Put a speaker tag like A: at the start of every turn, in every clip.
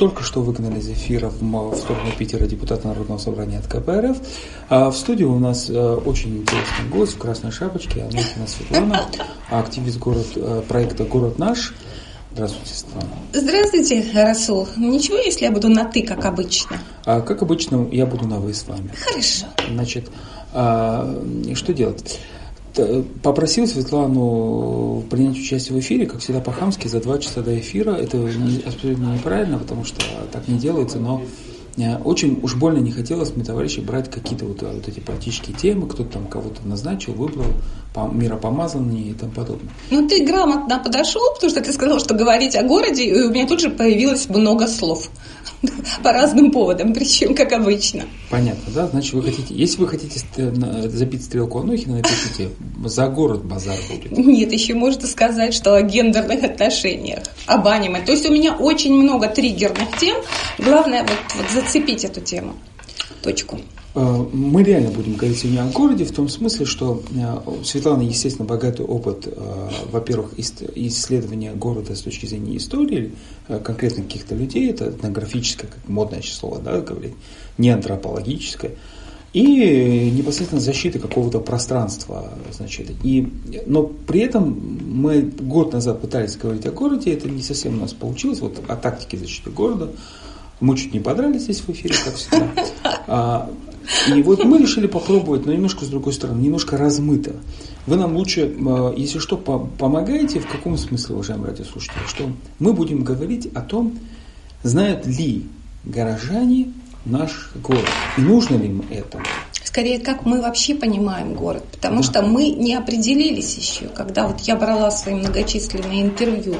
A: только что выгнали из эфира в, в сторону Питера депутата Народного собрания от КПРФ. А в студии у нас э, очень интересный гость в красной шапочке, Анохина Светлана, активист город, э, проекта «Город наш». Здравствуйте, Светлана.
B: Здравствуйте, Расул. Ничего, если я буду на «ты», как обычно?
A: А, как обычно, я буду на «вы» с вами.
B: Хорошо.
A: Значит, а, что делать? Попросил Светлану принять участие в эфире, как всегда по-хамски, за два часа до эфира. Это абсолютно неправильно, потому что так не делается, но э, очень уж больно не хотелось мне, товарищи, брать какие-то вот, вот эти политические темы, кто-то там кого-то назначил, выбрал, миропомазанные и тому подобное.
B: Ну, ты грамотно подошел, потому что ты сказал, что говорить о городе, и у меня тут же появилось много слов. по разным поводам, причем как обычно.
A: Понятно, да? Значит, вы хотите, если вы хотите забить стрелку Анохина, напишите, за город базар будет.
B: Нет, еще можно сказать, что о гендерных отношениях, об аниме. То есть у меня очень много триггерных тем. Главное вот, вот зацепить эту тему. Точку.
A: Э, мы реально будем говорить сегодня о городе в том смысле, что э, у Светланы, естественно, богатый опыт, э, во-первых, исследования города с точки зрения истории, конкретно каких-то людей, это этнографическое, как модное слово да, говорить, не антропологическое, и непосредственно защиты какого-то пространства. Значит, и, но при этом мы год назад пытались говорить о городе, это не совсем у нас получилось, вот о тактике защиты города, мы чуть не подрались здесь в эфире, как всегда. И вот мы решили попробовать, но немножко с другой стороны, немножко размыто. Вы нам лучше, а, если что, помогаете, в каком смысле, уважаемые радиослушатели, что мы будем говорить о том, знают ли горожане наш город, и нужно ли им это.
B: Скорее, как мы вообще понимаем город, потому да. что мы не определились еще. Когда вот я брала свои многочисленные интервью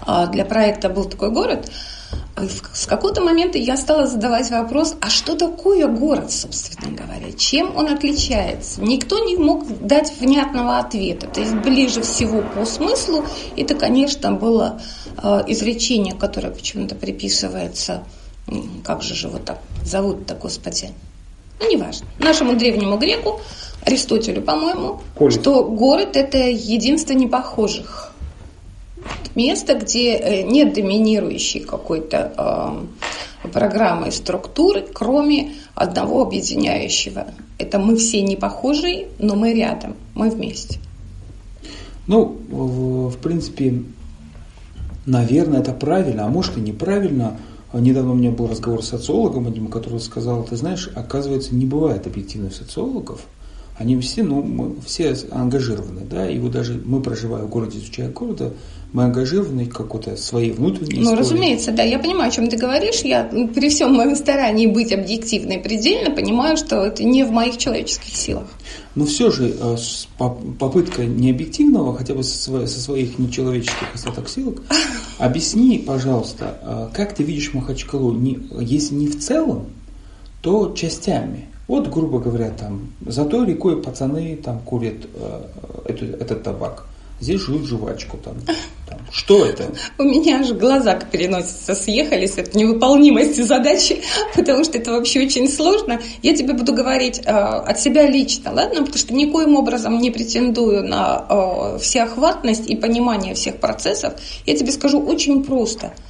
B: а, для проекта «Был такой город», с какого-то момента я стала задавать вопрос, а что такое город, собственно говоря? Чем он отличается? Никто не мог дать внятного ответа. То есть ближе всего по смыслу это, конечно, было э, изречение, которое почему-то приписывается, как же же его так зовут-то, господи? Ну, неважно. Нашему древнему греку, Аристотелю, по-моему, что город – это единство непохожих место, где э, нет доминирующей какой-то программы и структуры, кроме одного объединяющего. Это мы все не похожие, но мы рядом, мы вместе.
A: Ну, в принципе, наверное, это правильно, а может и неправильно. Недавно у меня был разговор с социологом одним, который сказал, ты знаешь, оказывается, не бывает объективных социологов, они все, ну, мы все ангажированы, да, и вот даже мы, проживая в городе, изучая города, мы ангажированы какой-то своей внутренней
B: Ну, разумеется, да, я понимаю, о чем ты говоришь. Я при всем моем старании быть объективной предельно понимаю, что это не в моих человеческих силах.
A: Но все же э, попытка необъективного, хотя бы со своих нечеловеческих остаток сил, объясни, пожалуйста, э, как ты видишь Махачкалу, если не в целом, то частями. Вот, грубо говоря, там, за той рекой пацаны там курят э, этот, этот табак. Здесь жуют жвачку там. там. Что это?
B: У меня аж глаза к переносице съехались от невыполнимости задачи, потому что это вообще очень сложно. Я тебе буду говорить э, от себя лично, ладно? Потому что никоим образом не претендую на э, всеохватность и понимание всех процессов. Я тебе скажу очень просто –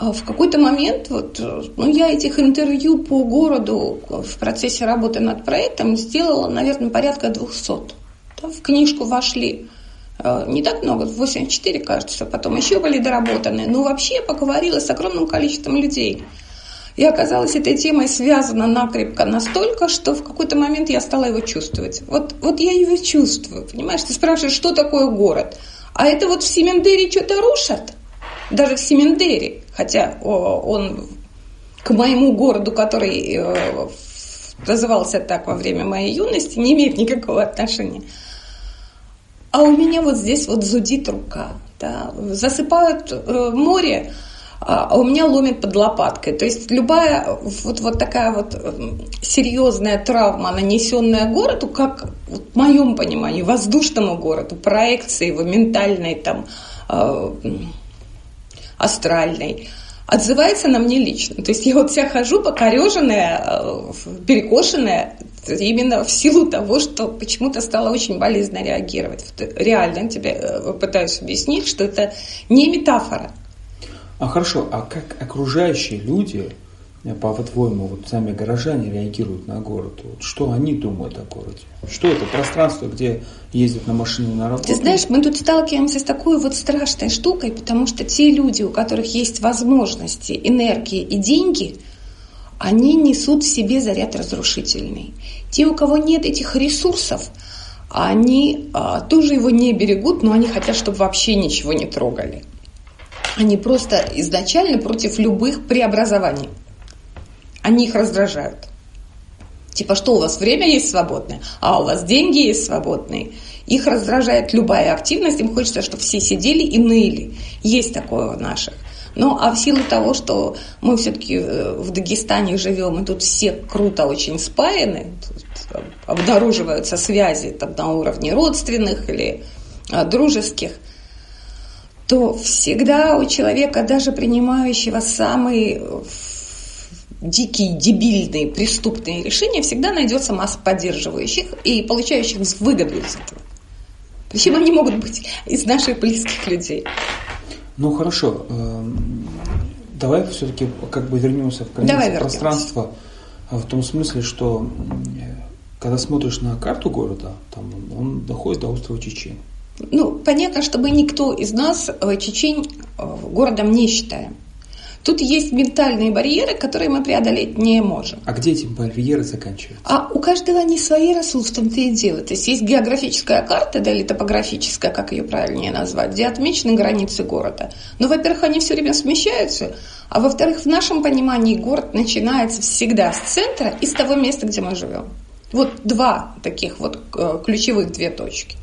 B: а в какой-то момент, вот, ну, я этих интервью по городу в процессе работы над проектом сделала, наверное, порядка 200. Да, в книжку вошли э, не так много, 84, кажется, потом еще были доработаны. Но вообще я поговорила с огромным количеством людей. И оказалось, этой темой связана накрепко настолько, что в какой-то момент я стала его чувствовать. Вот, вот я его чувствую, понимаешь? Ты спрашиваешь, что такое город? А это вот в Семендере что-то рушат? Даже в Семендере хотя он к моему городу, который э, назывался так во время моей юности, не имеет никакого отношения. А у меня вот здесь вот зудит рука. Да. Засыпают э, море, а, а у меня ломит под лопаткой. То есть любая вот, вот такая вот э, серьезная травма, нанесенная городу, как в моем понимании, воздушному городу, проекции его ментальной там, астральной, отзывается на мне лично. То есть я вот вся хожу покореженная, э, перекошенная, именно в силу того, что почему-то стала очень болезненно реагировать. Реально тебе э, пытаюсь объяснить, что это не метафора.
A: А хорошо, а как окружающие люди, э, по по-твоему, вот сами горожане реагируют на город? Вот что они думают о городе? Что это пространство, где ездят на машине на работу?
B: Ты знаешь, мы тут сталкиваемся с такой вот страшной штукой, потому что те люди, у которых есть возможности, энергии и деньги, они несут в себе заряд разрушительный. Те, у кого нет этих ресурсов, они а, тоже его не берегут, но они хотят, чтобы вообще ничего не трогали. Они просто изначально против любых преобразований. Они их раздражают. Типа, что у вас время есть свободное, а у вас деньги есть свободные. Их раздражает любая активность, им хочется, чтобы все сидели и ныли. Есть такое у наших. Но а в силу того, что мы все-таки э, в Дагестане живем, и тут все круто очень спаяны, обнаруживаются связи там, на уровне родственных или а, дружеских, то всегда у человека, даже принимающего самые дикие, дебильные, преступные решения, всегда найдется масса поддерживающих и получающих выгоду из этого. Причем они могут быть из наших близких людей.
A: Ну хорошо, эм, давай все-таки как бы вернемся в границы пространства в том смысле, что когда смотришь на карту города, там он доходит до острова Чечень.
B: Ну, понятно, что мы никто из нас э, Чечень э, городом не считаем. Тут есть ментальные барьеры, которые мы преодолеть не можем.
A: А где эти барьеры заканчиваются?
B: А у каждого они свои, Расул, в том-то и дело. То есть есть географическая карта, да, или топографическая, как ее правильнее назвать, где отмечены границы города. Но, во-первых, они все время смещаются, а во-вторых, в нашем понимании город начинается всегда с центра и с того места, где мы живем. Вот два таких вот э, ключевых две точки.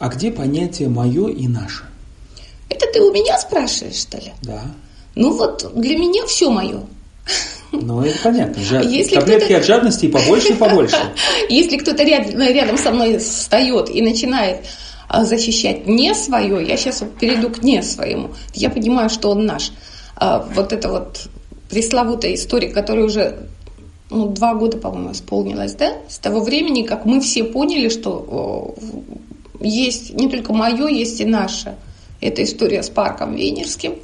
A: А где понятие мое и наше?
B: Это ты у меня спрашиваешь, что ли?
A: Да.
B: Ну вот для меня все мое.
A: Ну, это понятно. Жад... Если Таблетки от жадности побольше и побольше.
B: Если кто-то рядом, рядом со мной встает и начинает а, защищать не свое, я сейчас перейду к не своему, я понимаю, что он наш. А, вот это вот пресловутая история, которая уже ну, два года, по-моему, исполнилось, да, с того времени, как мы все поняли, что есть не только мое, есть и наше. Это история с парком Венерским.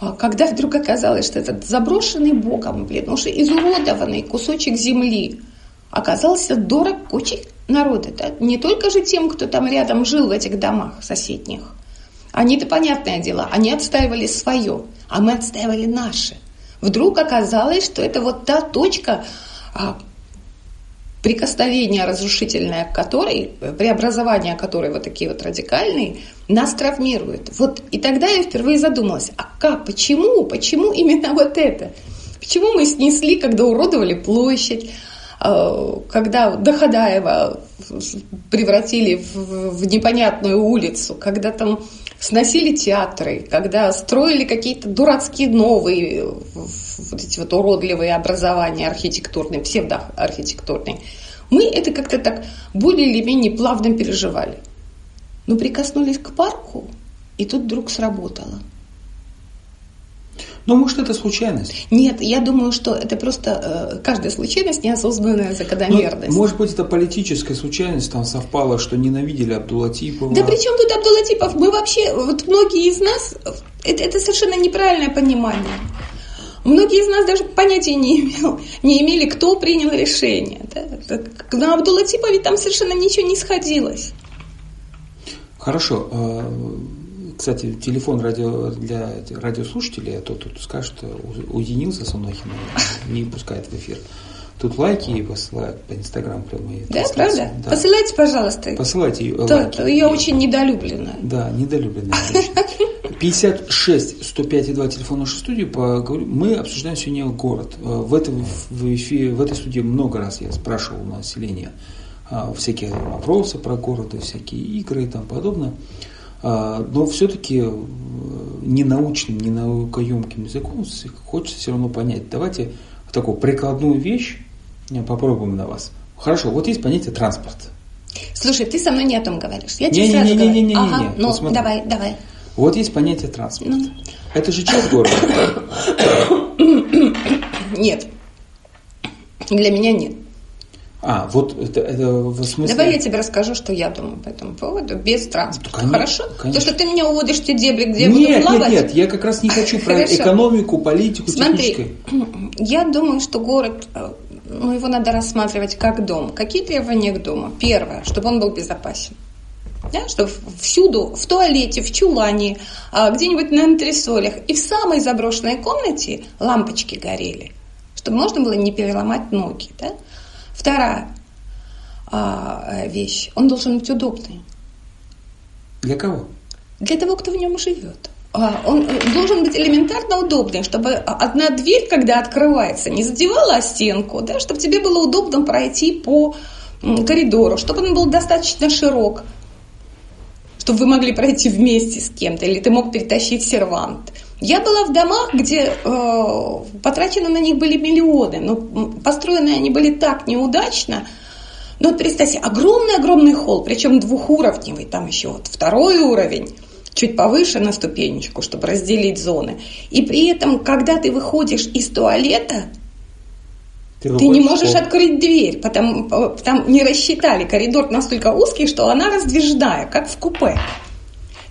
B: А когда вдруг оказалось, что этот заброшенный Богом, блин, уже изуродованный кусочек земли оказался дорог очень народа. Да? Не только же тем, кто там рядом жил в этих домах соседних. Они-то, понятное дело, они отстаивали свое, а мы отстаивали наше – Вдруг оказалось, что это вот та точка, а, прикосновение разрушительное к которой, преобразование которой вот такие вот радикальные, нас травмирует. Вот и тогда я впервые задумалась, а как, почему, почему именно вот это? Почему мы снесли, когда уродовали площадь, а, когда Доходаева превратили в непонятную улицу, когда там сносили театры, когда строили какие-то дурацкие новые, вот эти вот уродливые образования архитектурные, псевдоархитектурные, мы это как-то так более или менее плавно переживали. Но прикоснулись к парку, и тут вдруг сработало.
A: Ну, может, это случайность?
B: Нет, я думаю, что это просто э, каждая случайность неосознанная закономерность.
A: Ну, может быть, это политическая случайность, там совпало, что ненавидели Абдулатипова.
B: Да при чем тут Абдулатипов? Мы вообще, вот многие из нас, это, это совершенно неправильное понимание. Многие из нас даже понятия не, имел, не имели, кто принял решение. Да? На Абдулатипове там совершенно ничего не сходилось.
A: Хорошо. Кстати, телефон радио для радиослушателей, а то тут скажет, уединился со мной, не пускает в эфир. Тут лайки и посылают по Инстаграм прямые.
B: Да, правда? Да. Посылайте, пожалуйста.
A: Посылайте
B: то, лайки. То я очень недолюбленная.
A: Да, недолюбленная. 56 105 и 2 телефон нашей студии. Мы обсуждаем сегодня город. В, этом, в, эфире, в этой студии много раз я спрашивал у населения а, всякие вопросы про город, всякие игры и тому подобное. А, но все-таки э, не научным, не наукоемким языком хочется все равно понять. Давайте такую прикладную вещь попробуем на вас. Хорошо, вот есть понятие транспорт.
B: Слушай, ты со мной не о том говоришь. Я тебе не, сразу не, не, не, не,
A: ага, не,
B: не. Ну, Посмотри. давай, давай.
A: Вот есть понятие транспорт. Ну. Это же часть города.
B: Нет. Для меня нет.
A: А, вот это, это в смысле...
B: Давай я тебе расскажу, что я думаю по этому поводу, без транспорта.
A: Конечно,
B: Хорошо?
A: конечно.
B: То, что ты меня уводишь в те дебри, где я
A: нет,
B: буду плавать.
A: нет, нет, я как раз не хочу про
B: Хорошо.
A: экономику, политику,
B: Смотри, я думаю, что город, э, ну, его надо рассматривать как дом. Какие требования к дому? Первое, чтобы он был безопасен. Да, что всюду, в туалете, в чулане, а, где-нибудь на антресолях и в самой заброшенной комнате лампочки горели, чтобы можно было не переломать ноги. Да? Вторая а, э, вещь, он должен быть удобный
A: Для кого?
B: для того, кто в нем живет. А, Он э, должен быть элементарно удобный, чтобы одна дверь, когда открывается, не задевала стенку, да, чтобы тебе было удобно пройти по коридору, чтобы он был достаточно широк, чтобы вы могли пройти вместе с кем-то, или ты мог перетащить сервант. Я была в домах, где э, потрачены на них были миллионы, но построены они были так неудачно. Ну вот представь себе, огромный-огромный холл, причем двухуровневый, там еще вот второй уровень, чуть повыше на ступенечку, чтобы разделить зоны. И при этом, когда ты выходишь из туалета, ты
A: выходишь
B: не можешь
A: холл.
B: открыть дверь, потому э, там не рассчитали коридор настолько узкий, что она раздвижная, как в купе.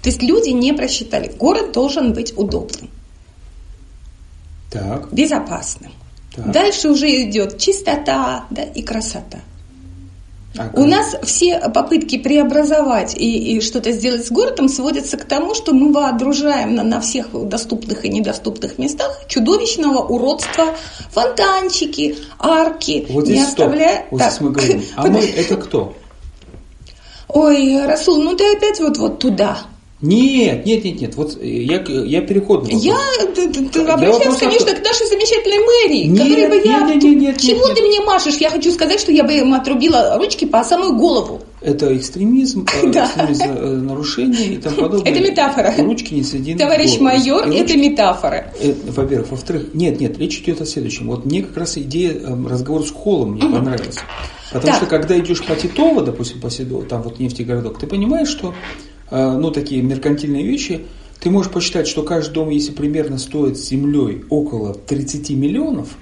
B: То есть люди не просчитали. Город должен быть удобным,
A: Так,
B: безопасным.
A: так.
B: Дальше уже идет чистота да, и красота.
A: А
B: У нас все попытки преобразовать и, и что-то сделать с городом сводятся к тому, что мы воодружаем на, на всех доступных и недоступных местах чудовищного уродства фонтанчики, арки,
A: Вот
B: не
A: здесь стоп.
B: оставляя...
A: Вот
B: Так.
A: здесь мы говорим. А мы это кто?
B: Ой, Расул, ну ты опять вот, вот туда.
A: Нет, нет, нет, нет. Вот э, я, я переходный. вопрос.
B: Я ты, ты- обращаюсь, конечно, к нашей замечательной мэрии,
A: Нет,
B: которой бы я...
A: нет, нет, нет,
B: Чего
A: нет,
B: ты
A: нет.
B: мне машешь? Я хочу сказать, что я бы им отрубила ручки по самую голову.
A: Это экстремизм, э, экстремизм, э, нарушение и тому подобное.
B: Это метафора.
A: Ручки не соединены.
B: Товарищ майор, это метафора.
A: Во-первых. Во-вторых, нет, нет, речь идет о следующем. Вот мне как раз идея э, разговора с холлом мне понравилась. Потому что когда идешь по Титово, допустим, по Седову, там вот нефтегородок, ты понимаешь, что ну, такие меркантильные вещи, ты можешь посчитать, что каждый дом, если примерно стоит с землей около 30 миллионов,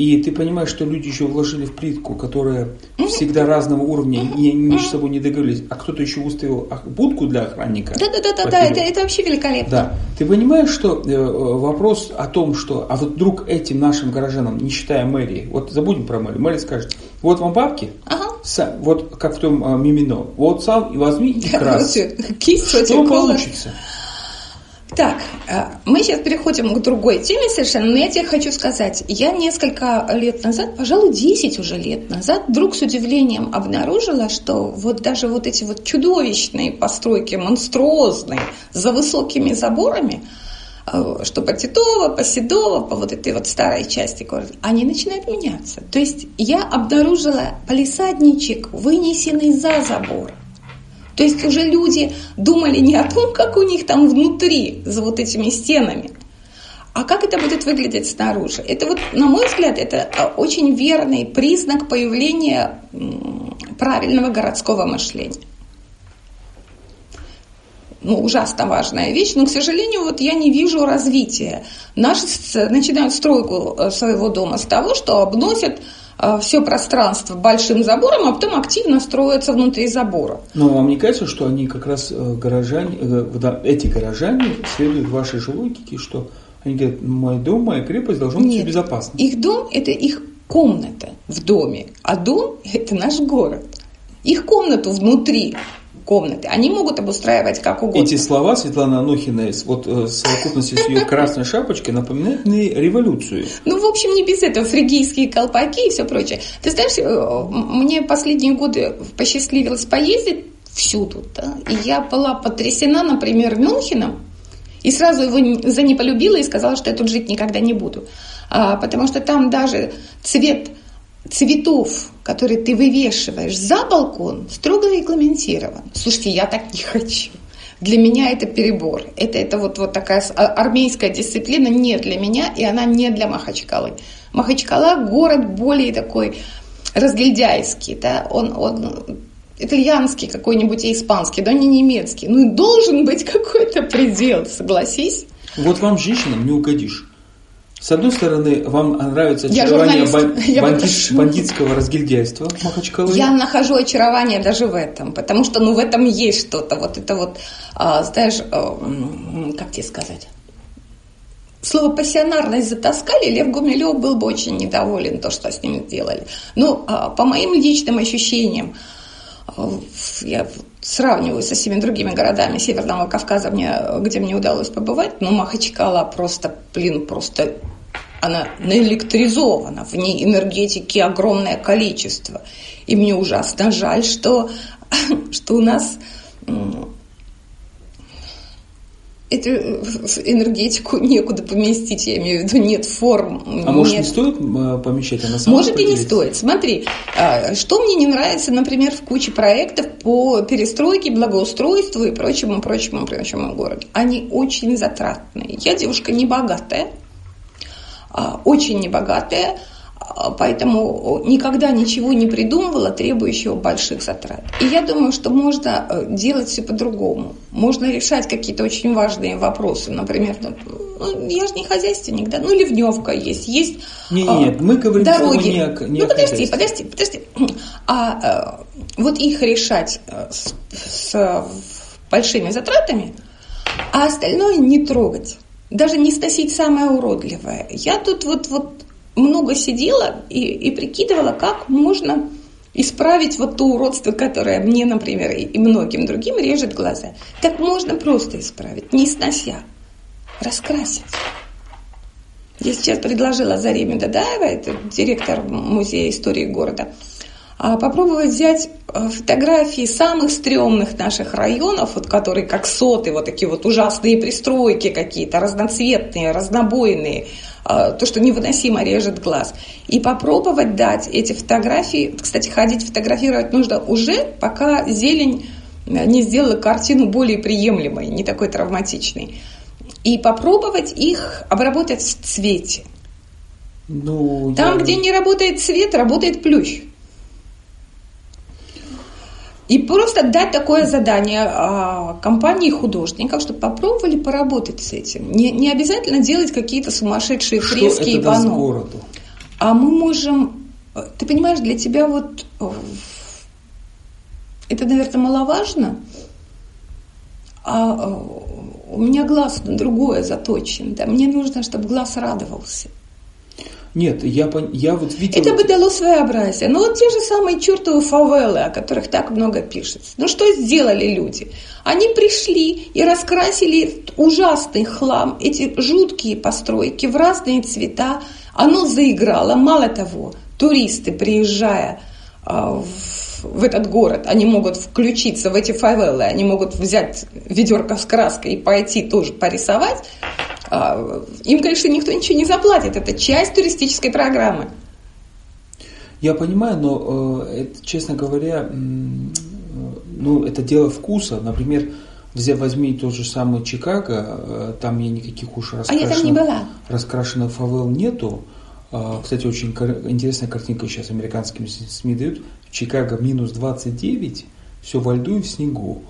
A: и ты понимаешь, что люди еще вложили в плитку, которая всегда разного уровня, и между собой не договорились, а кто-то еще выставил ох- будку для охранника.
B: Да-да-да, да,
A: поперек.
B: это, это вообще великолепно.
A: Да. Ты понимаешь, что э, вопрос о том, что, а вот вдруг этим нашим горожанам, не считая мэрии, вот забудем про мэрию, мэрия скажет, вот вам бабки,
B: Ага.
A: са- вот как в том э, мимино, вот сам и возьми и крас.
B: Кисть
A: Что получится?
B: Так, э, мы сейчас переходим к другой теме совершенно, но я тебе хочу сказать, я несколько лет назад, пожалуй, 10 уже лет назад, вдруг с удивлением обнаружила, что вот даже вот эти вот чудовищные постройки, монструозные, за высокими заборами, э, что по Титово, по Седово, по вот этой вот старой части города, они начинают меняться. То есть я обнаружила палисадничек, вынесенный за забор. То есть уже люди думали не о том, как у них там внутри, за вот этими стенами, а как это будет выглядеть снаружи. Это вот, на мой взгляд, это а, очень верный признак появления правильного городского мышления. Ну, ужасно важная вещь, но, к сожалению, вот я не вижу развития. Наши начинают стройку э, своего дома с того, что обносят все пространство большим забором, а потом активно строятся внутри забора.
A: Но вам не кажется, что они как раз э, горожане, э, эти горожане следуют вашей же логике, что они говорят, мой дом, моя крепость должно быть безопасно.
B: Их дом – это их комната в доме, а дом – это наш город. Их комнату внутри комнаты они могут обустраивать как угодно.
A: Эти слова Светланы Анохиной вот, э, в совокупности с ее красной шапочкой напоминают мне революцию.
B: Ну, в общем, не без этого. Фригийские колпаки и все прочее. Ты знаешь, э, мне последние годы посчастливилось поездить всюду. Да? И я была потрясена, например, Мюнхеном. И сразу его за не полюбила и сказала, что я тут жить никогда не буду. А, потому что там даже цвет цветов, которые ты вывешиваешь за балкон, строго регламентирован. Слушайте, я так не хочу. Для меня это перебор. Это, это вот, вот такая а- армейская дисциплина не для меня, и она не для Махачкалы. Махачкала город более такой разгильдяйский, да, он, он итальянский какой-нибудь и испанский, да не немецкий. Ну и должен быть какой-то предел, согласись.
A: Вот вам, женщинам, не угодишь. С одной стороны, вам нравится очарование бан- бандит- бандитского разгильдяйства Махачкалы?
B: Я нахожу очарование даже в этом, потому что, ну, в этом есть что-то. Вот это вот, а, знаешь, а, как тебе сказать? Слово пассионарность затаскали, Лев Гумилев был бы очень недоволен то, что с ним сделали. Ну, а, по моим личным ощущениям, а, я сравниваю со всеми другими городами Северного Кавказа, мне, где мне удалось побывать, но Махачкала просто, блин, просто она наэлектризована, в ней энергетики огромное количество. И мне ужасно жаль, что, что у нас эту энергетику некуда поместить, я имею в виду, нет форм.
A: А может
B: нет
A: не стоит э, помещать, а на самом
B: может и не стоит. Смотри, а, что мне не нравится, например, в куче проектов по перестройке, благоустройству и прочему, прочему, прочему городу. Они очень затратные. Я девушка небогатая, а, очень небогатая, а, поэтому никогда ничего не придумывала, требующего больших затрат. И я думаю, что можно э, делать все по-другому. Можно решать какие-то очень важные вопросы. Например, ну, я же не хозяйственник, да, ну, ливневка есть, есть
A: Не-не-не,
B: а,
A: мы говорим
B: дороги.
A: не о- не
B: ну, подожди, подожди, подожди. А э, вот их решать э, с, с большими затратами, а остальное не трогать. Даже не сносить самое уродливое. Я тут вот, вот много сидела и, и прикидывала, как можно исправить вот то уродство, которое мне, например, и многим другим режет глаза. Так можно просто исправить, не снося, раскрасить. Я сейчас предложила Зареме Дадаева, это директор Музея истории города, а, попробовать взять а, фотографии самых стрёмных наших районов, вот, которые как соты, вот такие вот ужасные пристройки какие-то, разноцветные, разнобойные, то, что невыносимо режет глаз. И попробовать дать эти фотографии, кстати, ходить фотографировать нужно уже, пока зелень э, не сделала картину более приемлемой, не такой травматичной. И попробовать их обработать в цвете.
A: Ну,
B: Там,
A: я-
B: где не работает цвет, работает плющ. И просто дать такое задание а, компании художников, чтобы попробовали поработать с этим. Не, не обязательно делать какие-то сумасшедшие
A: Что
B: фрески и
A: это даст
B: панно.
A: городу?
B: А мы можем... э, Ты понимаешь, для тебя вот... э, Это, наверное, маловажно. А э, у меня глаз на другое заточен. Да? Мне нужно, чтобы глаз радовался.
A: Нет, я, я вот видел...
B: Это бы дало своеобразие. Ну вот те же самые чертовы фавелы, о которых так много пишется. Ну что сделали люди? Они пришли и раскрасили ужасный хлам, эти жуткие постройки в разные цвета. Оно заиграло. Мало того, туристы, приезжая а, в, в этот город, они могут включиться в эти фавелы, они могут взять ведерко с краской и пойти тоже порисовать. А, Им, конечно, никто ничего не заплатит. Это часть туристической программы.
A: Я понимаю, но, э, это, честно говоря, э, ну, это дело вкуса. Например, взя- возьми тот же самый Чикаго, э, там я никаких уж
B: А
A: раскрашенных,
B: я там не была.
A: раскрашенных фавел нету. А, Кстати, очень интересная картинка сейчас американскими с- СМИ дают. В Чикаго минус 29, все во льду и в снегу.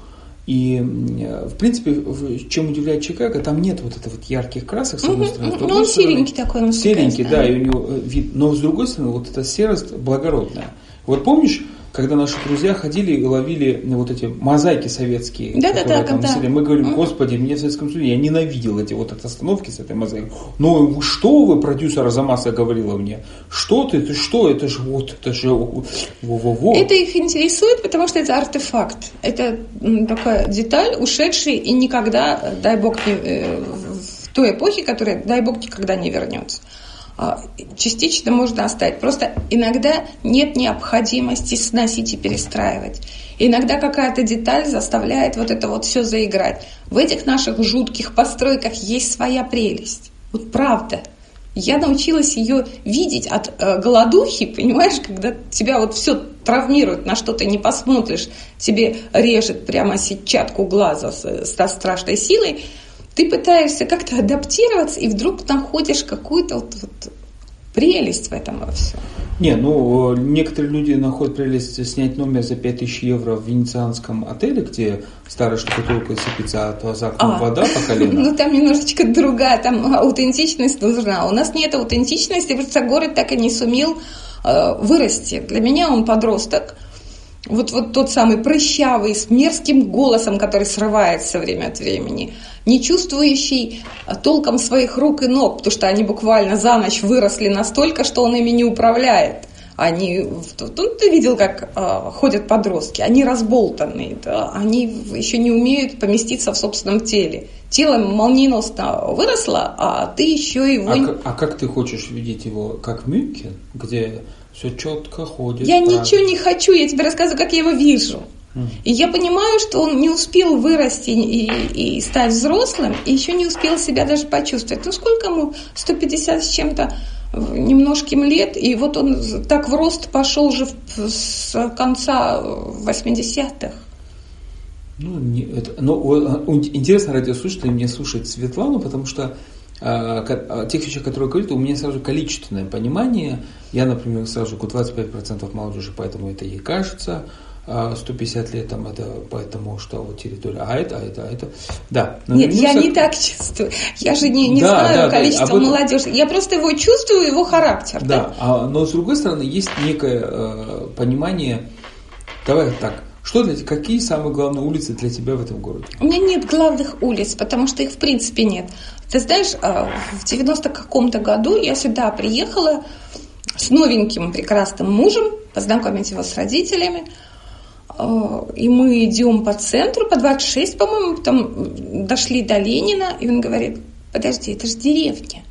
A: И, э, в принципе, чем удивляет Чикаго, там нет вот этих вот ярких красок, с одной стороны.
B: Ну, он
A: стороны-
B: серенький такой, он
A: Серенький, да. и у него э, вид. Но с другой стороны, вот эта серость благородная. Вот помнишь, когда наши друзья ходили и ловили вот эти мозаики советские,
B: Да-да-да,
A: которые там
B: когда-
A: висели, мы говорим, господи, мне в Советском Союзе, я ненавидел эти вот эти остановки с этой мозаикой. Ну что вы, продюсер Азамаса говорила мне, что ты, ты что, это же вот, это же во-во-во.
B: Это их интересует, потому что это артефакт. Это такая деталь, ушедшая и никогда, э, дай бог, не, э, в той эпохе, которая, дай бог, никогда не вернется. А, Частично можно оставить. Просто иногда нет необходимости сносить и перестраивать. Иногда какая-то деталь заставляет вот это вот все заиграть. В этих наших жутких постройках есть своя прелесть. Вот правда. Я научилась ее видеть от э, голодухи, понимаешь, когда тебя вот все травмирует, на что ты не посмотришь, тебе режет прямо сетчатку глаза с, с той страшной силой, ты пытаешься как-то адаптироваться и вдруг находишь какую-то вот, вот прелесть в этом во всем.
A: Не, ну, некоторые люди находят прелесть снять номер за 5000 евро в венецианском отеле, где старая штукатурка сыпется, а за окном а, вода по колено.
B: Ну, там немножечко другая, там аутентичность нужна. У нас нет аутентичности, просто город так и не сумел э, вырасти. Для меня он подросток, вот, вот тот самый прыщавый, с мерзким голосом, который срывается время от времени, не чувствующий а, толком своих рук и ног, потому что они буквально за ночь выросли настолько, что он ими не управляет. Они, ну, ты видел, как э, ходят подростки, они разболтанные, да? они еще не умеют поместиться в собственном теле. Тело молниеносно выросло, а ты еще его...
A: А, а как ты хочешь видеть его, как Мюнхен, где все четко ходит.
B: Я правильно. ничего не хочу, я тебе рассказываю, как я его вижу. И я понимаю, что он не успел вырасти и, и стать взрослым, и еще не успел себя даже почувствовать. Ну сколько ему? 150 с чем-то немножким лет, и вот он так в рост пошел уже с конца 80-х.
A: Ну, не, это, но интересно радиослушателям мне слушать Светлану, потому что тех вещей, которые говорит, у меня сразу количественное понимание. Я, например, сразу говорю 25% молодежи, поэтому это ей кажется. 150 лет там это поэтому что вот территория, а это, а это, а это. Да.
B: Нет, я не так чувствую. Я же не, не да, знаю да, количество да, молодежи. Я просто его чувствую, его характер.
A: Да, да? А, но с другой стороны есть некое э, понимание. Давай так. Что для тебя, какие самые главные улицы для тебя в этом городе?
B: У меня нет главных улиц, потому что их в принципе нет. Ты знаешь, а, в 90 каком-то году я сюда приехала с новеньким прекрасным мужем, познакомить его с родителями. А, и мы идем по центру, по 26, по-моему, потом дошли до Ленина, и он говорит, подожди, это же деревня.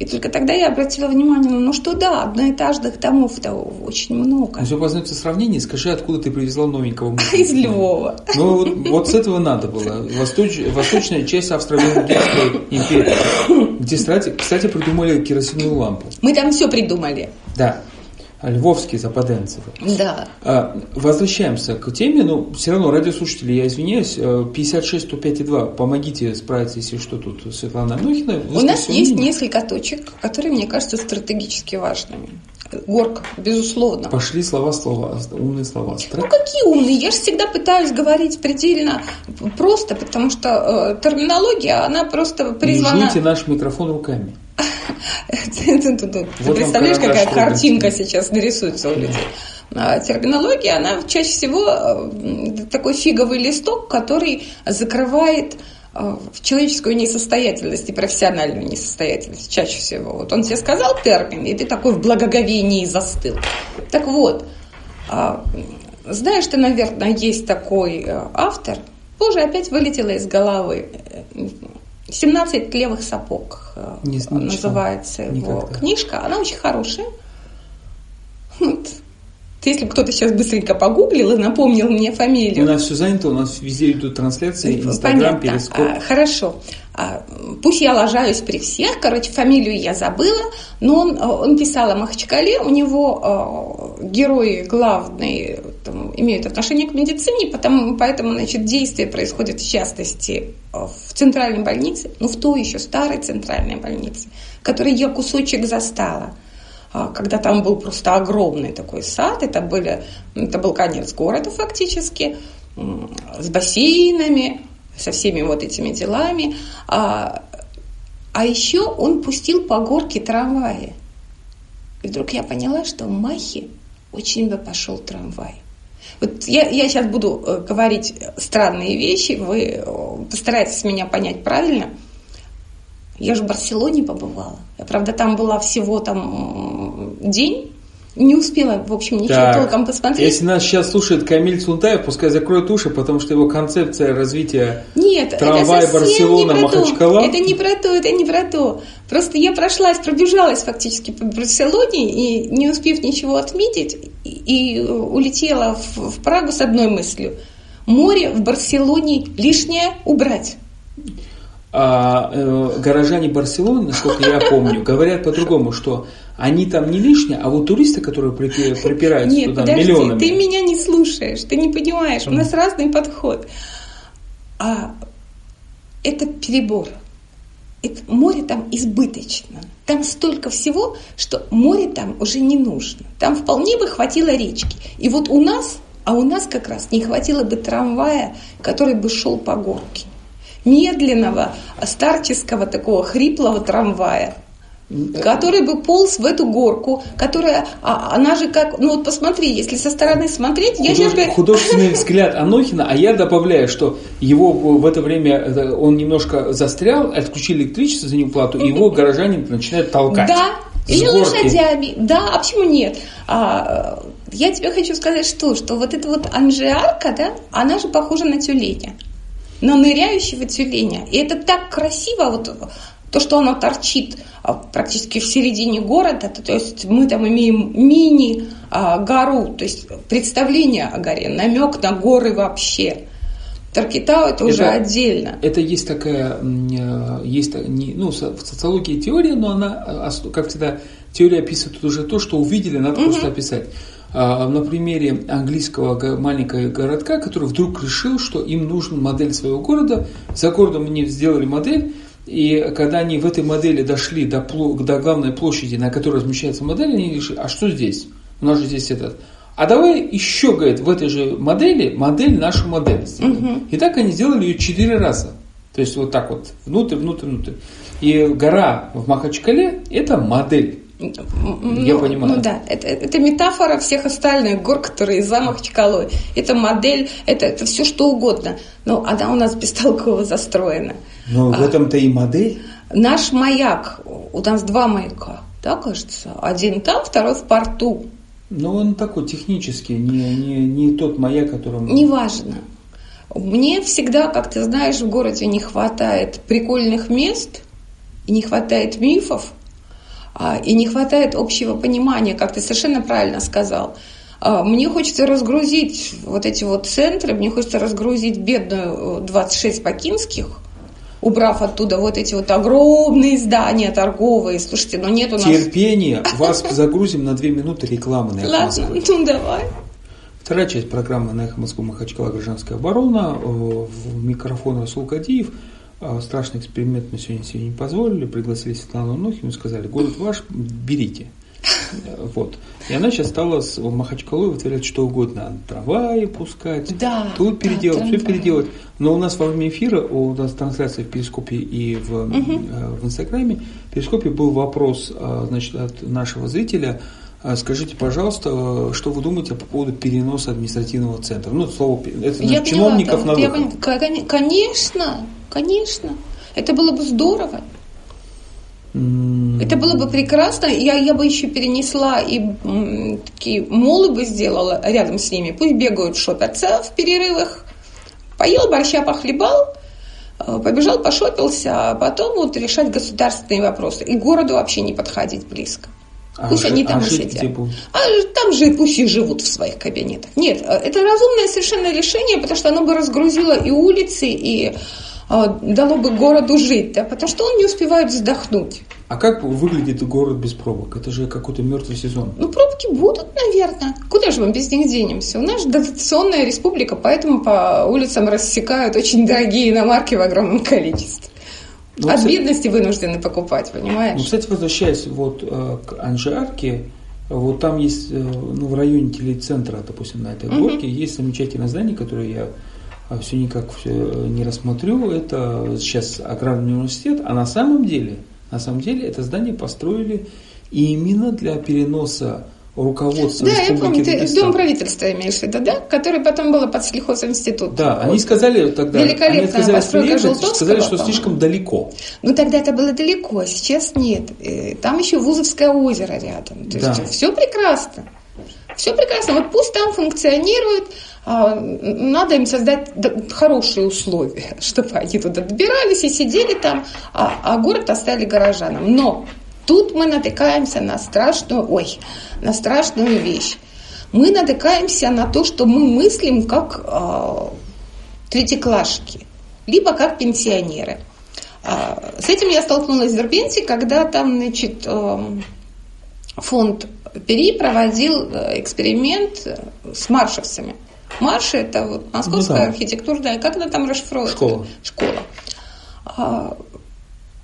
B: И только тогда я обратила внимание, ну что да, одноэтажных домов-то очень много.
A: Ну, все познается сравнение, скажи, откуда ты привезла новенького мужа?
B: Из Львова.
A: Ну, вот, вот с этого надо было. Восточ, восточная часть Австро-Венгерской империи, где, кстати, кстати, придумали керосиновую лампу.
B: Мы там все придумали.
A: Да львовские западенцы.
B: Да.
A: А, возвращаемся к теме, но все равно, радиослушатели, я извиняюсь, 56 105 2, помогите справиться, если что тут Светлана Анохина.
B: У нас есть мнение. несколько точек, которые, мне кажется, стратегически важными. Горка, безусловно.
A: Пошли слова, слова, умные слова.
B: Ну какие умные? Я же всегда пытаюсь говорить предельно просто, потому что э, терминология, она просто призвана...
A: Не жуйте наш микрофон руками.
B: Ты представляешь, какая картинка сейчас нарисуется у людей. Терминология, она чаще всего э, такой фиговый листок, который закрывает э, человеческую несостоятельность и профессиональную несостоятельность чаще всего. Вот он тебе сказал термин, и ты такой в благоговении застыл. Так вот, а, знаешь, ты, наверное, есть такой э, автор, Боже, опять вылетело из головы. 17 левых сапог э, не, называется его никогда. книжка. Она очень хорошая. Вот. Если бы кто-то сейчас быстренько погуглил и напомнил мне фамилию.
A: У нас все занято, у нас везде идут трансляции, Инстаграм, Перископ.
B: А, хорошо. А, пусть я лажаюсь при всех, короче, фамилию я забыла, но он, он писал о Махачкале, у него э, герои главные там, имеют отношение к медицине, потому, поэтому значит, действие происходит в частности в центральной больнице, ну в той еще старой центральной больнице, которой я кусочек застала. А, когда там был просто огромный такой сад, это, были, это был конец города фактически, с бассейнами, со всеми вот этими делами. А, а еще он пустил по горке трамваи. И вдруг я поняла, что в Махе очень бы пошел трамвай. Вот я, я сейчас буду э, говорить странные вещи, вы э, постарайтесь меня понять правильно. Я же в Барселоне побывала. Я, правда, там была всего там день, не успела, в общем, ничего так, толком посмотреть.
A: Если нас сейчас слушает Камиль Цунтаев, пускай закроет уши, потому что его концепция развития
B: Нет,
A: трамвая Барселона,
B: не
A: Махачкала...
B: Это не про то, это не про то. Просто я прошлась, пробежалась фактически по Барселоне, и не успев ничего отметить, и, улетела в, в Прагу с одной мыслью. Море в Барселоне лишнее убрать.
A: А э, горожане Барселоны, насколько я помню, говорят по-другому, что они там не лишние, а вот туристы, которые припираются
B: Нет,
A: туда
B: подожди,
A: миллионами.
B: ты меня не слушаешь, ты не понимаешь, у нас разный подход. А это перебор. это, море там избыточно. Там столько всего, что море там уже не нужно. Там вполне бы хватило речки. И вот у нас, а у нас как раз не хватило бы трамвая, который бы шел по горке. Медленного, старческого такого хриплого трамвая который бы полз в эту горку, которая, а, она же как, ну вот посмотри, если со стороны смотреть, я
A: Худож...
B: сейчас бы...
A: Художественный взгляд Анохина, а я добавляю, что его в это время, он немножко застрял, отключили электричество за неуплату, и его горожане начинают толкать.
B: Да, или лошадями, да, а почему нет? А, я тебе хочу сказать, что, что вот эта вот анжиарка, да, она же похожа на тюленя на ныряющего тюленя. И это так красиво, вот то, что оно торчит а, практически в середине города, то, то есть мы там имеем мини-гору, то есть представление о горе, намек на горы вообще. Таркитау это, это уже отдельно.
A: Это есть такая, э, есть ну, в социологии теория, но она, э, как всегда, теория описывает уже то, что увидели, надо угу. просто описать. А, на примере английского маленького городка, который вдруг решил, что им нужна модель своего города. За городом они сделали модель, и когда они в этой модели дошли до, до главной площади, на которой размещается модель, они решили, а что здесь? У нас же здесь этот. А давай еще, говорит, в этой же модели, модель нашу модель. Угу. И так они сделали ее четыре раза. То есть вот так вот, внутрь, внутрь, внутрь. И гора в Махачкале – это модель.
B: Ну, Я понимаю. Ну да, это, это метафора всех остальных гор, которые за Махачкалой. Это модель, это, это все что угодно. Но она у нас бестолково застроена.
A: Но в а, этом-то и модель.
B: Наш маяк, у нас два маяка, да, кажется? Один там, второй в порту.
A: Но он такой технический, не, не, не тот маяк, которым...
B: Неважно. Мне всегда, как ты знаешь, в городе не хватает прикольных мест, и не хватает мифов, а, и не хватает общего понимания, как ты совершенно правильно сказал. А, мне хочется разгрузить вот эти вот центры, мне хочется разгрузить бедную 26 пакинских, убрав оттуда вот эти вот огромные здания торговые. Слушайте, но нет у нас...
A: Терпение. Вас загрузим на две минуты рекламы на
B: Эхо Ладно, ну давай.
A: Вторая часть программы на Эхо Москвы Махачкала «Гражданская оборона». В микрофон Расул Кадиев. А, страшный эксперимент мы сегодня себе не позволили. Пригласили Светлану Нохину и сказали, город ваш, берите. Вот. И она сейчас стала с Махачкалой вытворять что угодно. Трамваи пускать,
B: да,
A: тут переделать, да, все переделать. Но у нас во время эфира, у нас трансляция в Перископе и в, угу. в Инстаграме, в Перископе был вопрос а, значит, от нашего зрителя, а, Скажите, пожалуйста, что вы думаете по поводу переноса административного центра? Ну, слово, это
B: я
A: чиновников поняла,
B: на выход. Я, конечно, конечно. Это было бы здорово. Это было бы прекрасно. Я, я бы еще перенесла и м, такие молы бы сделала рядом с ними. Пусть бегают, шопятся в перерывах. Поел борща, похлебал, э, побежал, пошопился, а потом вот решать государственные вопросы. И городу вообще не подходить близко. А пусть они там а и сидят. А там же пусть и живут в своих кабинетах. Нет, э, это разумное совершенно решение, потому что оно бы разгрузило и улицы, и дало бы городу жить, да, потому что он не успевает вздохнуть.
A: А как выглядит город без пробок? Это же какой-то мертвый сезон.
B: Ну, пробки будут, наверное. Куда же мы без них денемся? У нас же дотационная республика, поэтому по улицам рассекают очень дорогие иномарки в огромном количестве. Ну, От кстати, бедности вынуждены покупать, понимаешь?
A: Ну, кстати, возвращаясь вот э, к Анжиарке, вот там есть, э, ну, в районе телецентра, допустим, на этой горке, есть замечательное здание, которое я а все никак все не рассмотрю, это сейчас аграрный университет, а на самом деле, на самом деле это здание построили именно для переноса руководства
B: да, Республики я помню, Дагестан. ты Дом правительства имеешь в виду, да? Который потом был под сельхозинститут.
A: Да, вот. они сказали тогда,
B: они отказались приехать,
A: сказали, что слишком далеко.
B: Ну тогда это было далеко, а сейчас нет. Э, там еще Вузовское озеро рядом. То да. есть все прекрасно. Все прекрасно. Вот пусть там функционирует, а, надо им создать хорошие условия, чтобы они туда добирались и сидели там, а, а город оставили горожанам. Но тут мы натыкаемся на страшную, ой, на страшную вещь. Мы натыкаемся на то, что мы мыслим как э, третьеклашки, либо как пенсионеры. Э, с этим я столкнулась в Дербенте, когда там, значит, э, фонд Пери проводил эксперимент с маршевцами. Марши это вот московская ну, да. архитектурная, как она там расшифровывается?
A: Школа.
B: Школа. А,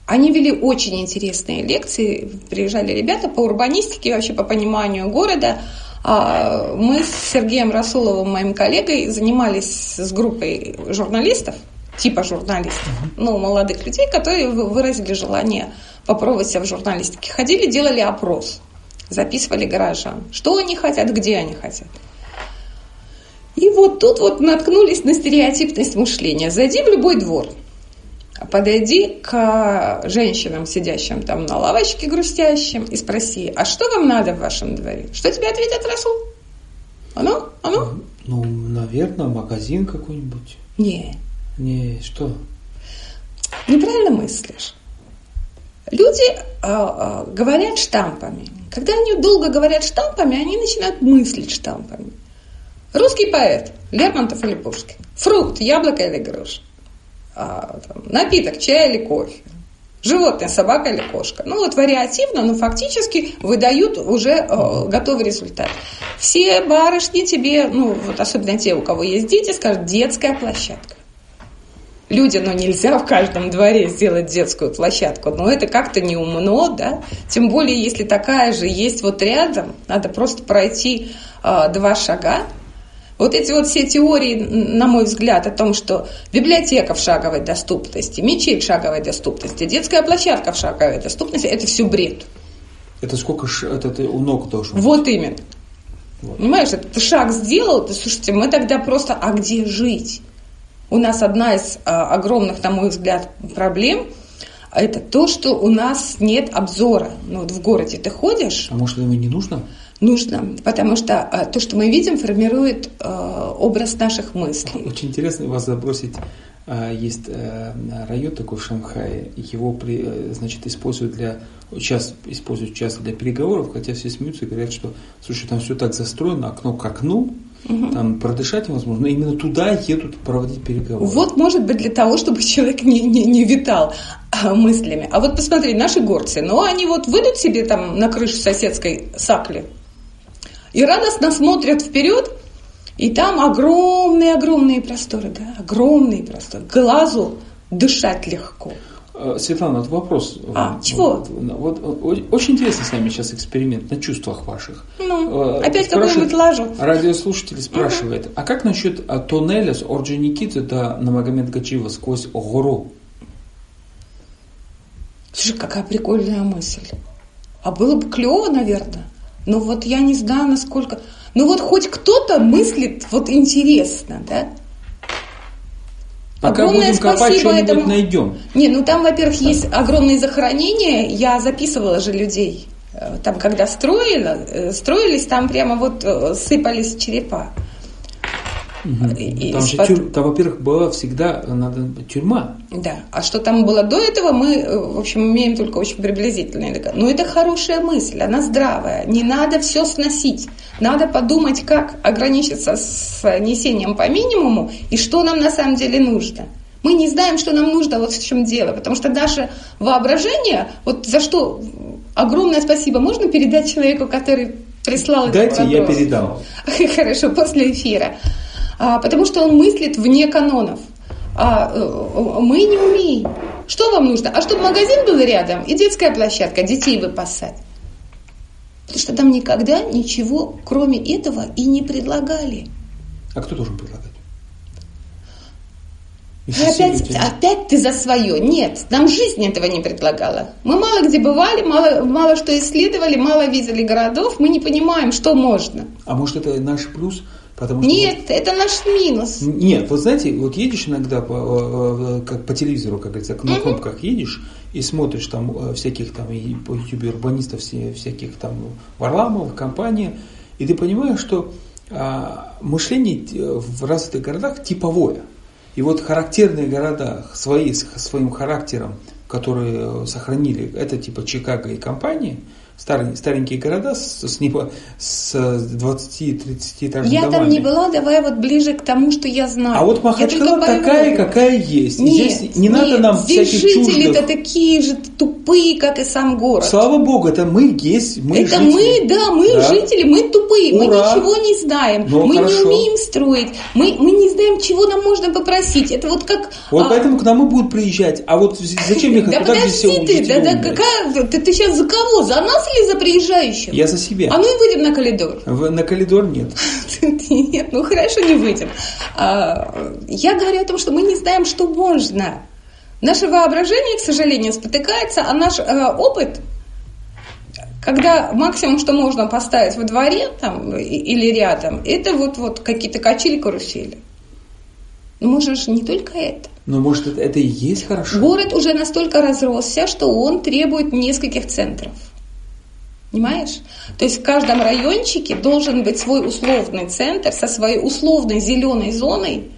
B: Они вели очень интересные лекции, приезжали ребята по урбанистике, вообще по пониманию города. А, мы с Сергеем Расуловым, моим коллегой, занимались с группой журналистов, типа журналистов, ну, молодых людей, которые выразили желание попробовать себя в журналистике. Ходили, делали опрос, записывали горожан, что они хотят, где они хотят. И вот тут вот наткнулись на стереотипность мышления. Зайди в любой двор, подойди к женщинам, сидящим там на лавочке грустящим, и спроси, а что вам надо в вашем дворе? Что тебе ответят, Расул? Оно? Оно?
A: Ну, наверное, магазин какой-нибудь.
B: Не.
A: Не, что?
B: Неправильно мыслишь. Люди э, э, говорят штампами. Когда они долго говорят штампами, они начинают мыслить штампами. Русский поэт Лермонтов или Пушкин. Фрукт, яблоко или груш. А, там, напиток, чай или кофе. Животное, собака или кошка. Ну вот вариативно, но фактически выдают уже э, готовый результат. Все барышни тебе, ну вот особенно те, у кого есть дети, скажут детская площадка. Люди, ну нельзя в каждом дворе сделать детскую площадку, но это как-то не умно, да? Тем более, если такая же есть вот рядом, надо просто пройти э, два шага, вот эти вот все теории, на мой взгляд, о том, что библиотека в шаговой доступности, мечеть в шаговой доступности, детская площадка в шаговой доступности, это все бред.
A: Это сколько ш... это ты у ног должен
B: Вот именно. Вот. Понимаешь, ты шаг сделал, ты, слушайте, мы тогда просто, а где жить? У нас одна из а, огромных, на мой взгляд, проблем – это то, что у нас нет обзора. Ну, вот в городе ты ходишь.
A: А может, его не нужно?
B: Нужно, потому что а, то, что мы видим, формирует а, образ наших мыслей.
A: Очень интересно вас забросить. А, есть э, район такой в Шанхае, его э, значит, используют для сейчас используют часто для переговоров, хотя все смеются и говорят, что слушай, там все так застроено, окно к окну, угу. там продышать невозможно. Именно туда едут проводить переговоры.
B: Вот, может быть, для того, чтобы человек не, не, не витал мыслями. А вот посмотри, наши горцы, ну, они вот выйдут себе там на крышу соседской сакли, и радостно смотрят вперед, и там огромные-огромные просторы, да, огромные просторы. Глазу дышать легко.
A: Э, Светлана, вот вопрос.
B: А, чего?
A: Вот, вот, очень интересно с нами сейчас эксперимент на чувствах ваших.
B: Ну, э, опять какую-нибудь лажу.
A: Радиослушатель спрашивает, угу. а как насчет э, тоннеля с Орджоникидзе до Намагомед Гачиева сквозь гору?
B: Слушай, какая прикольная мысль. А было бы клево, наверное. Но вот я не знаю, насколько... Ну вот хоть кто-то мыслит вот интересно, да?
A: Пока огромное будем копать, что-нибудь этому... найдем.
B: Не, ну там, во-первых, есть огромные захоронения. Я записывала же людей. Э, там, когда строили, э, строились, там прямо вот э, сыпались черепа.
A: Угу. И, там, же тюр... там, во-первых, была всегда надо, тюрьма.
B: Да. А что там было до этого, мы, э, в общем, имеем только очень приблизительные Но это хорошая мысль, она здравая. Не надо все сносить. Надо подумать, как ограничиться с несением по минимуму и что нам на самом деле нужно. Мы не знаем, что нам нужно, вот в чем дело. Потому что наше воображение, вот за что огромное спасибо можно передать человеку, который прислал
A: Дайте, я передам.
B: Хорошо, после эфира. А, потому что он мыслит вне канонов. А э, мы не умеем. Что вам нужно? А чтобы магазин был рядом и детская площадка, детей выпасать. Потому что там никогда ничего, кроме этого, и не предлагали.
A: А кто должен предлагать?
B: опять, опять ты за свое. Нет, нам жизнь этого не предлагала. Мы мало где бывали, мало, мало что исследовали, мало видели городов, мы не понимаем, что можно.
A: А может это наш плюс –
B: Потому что Нет, вот, это наш минус.
A: Нет, вот знаете, вот едешь иногда по, э, э, как по телевизору, как говорится, на угу. кнопках едешь и смотришь там э, всяких там и по ютубе урбанистов, всяких там Варламов, компания, и ты понимаешь, что а, мышление в развитых городах типовое. И вот характерные города свои, своим характером, которые сохранили, это типа Чикаго и компании, старые, старенькие города с, с, небо- с 20-30 этажными
B: Я
A: домами.
B: там не была, давай вот ближе к тому, что я знаю.
A: А вот Махачкала такая, какая есть. И
B: Нет,
A: здесь не надо
B: нет,
A: нам
B: здесь
A: всяких
B: жители-то
A: чуждых.
B: такие же тупые, как и сам город.
A: Слава Богу, это мы есть, мы
B: это
A: жители.
B: мы, да, мы
A: Да.
B: жители, мы тупые, мы
A: Ура!
B: ничего не знаем,
A: Ну,
B: мы
A: хорошо.
B: не умеем строить, мы, мы не знаем, чего нам можно попросить. Это вот как...
A: Вот
B: а,
A: поэтому к нам и будут приезжать. А вот зачем их
B: Да подожди ты, да, какая, ты сейчас за кого? За нас или за приезжающих?
A: Я за себя.
B: А ну и выйдем на коридор.
A: В- на коридор нет.
B: Нет, ну хорошо, не выйдем. А, Я говорю о том, что мы не знаем, что можно. Наше воображение, к сожалению, спотыкается, а наш э, опыт, когда максимум, что можно поставить во дворе там, или рядом, это вот, вот какие-то качели-карусели. Но можно же не только это.
A: Но может это, это и есть хорошо?
B: Город уже настолько разросся, что он требует нескольких центров. Понимаешь? То есть в каждом райончике должен быть свой условный центр со своей условной зеленой зоной,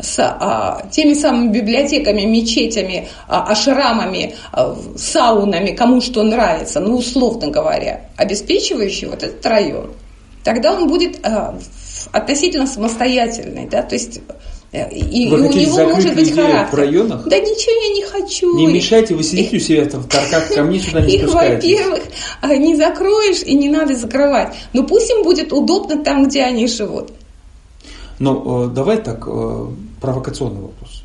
B: с а, теми самыми библиотеками, мечетями, а, ашрамами, а, саунами, кому что нравится, ну условно говоря, обеспечивающий вот этот район. Тогда он будет а, относительно самостоятельный, да, то есть и,
A: Вы
B: и у него может быть
A: людей в
B: характер.
A: районах?
B: Да ничего я не хочу.
A: Не мешайте, вы сидите у себя там в тарках, ко мне сюда не
B: Их, во-первых, а, не закроешь и не надо закрывать. Но пусть им будет удобно там, где они живут.
A: Но э, давай так, э, провокационный вопрос.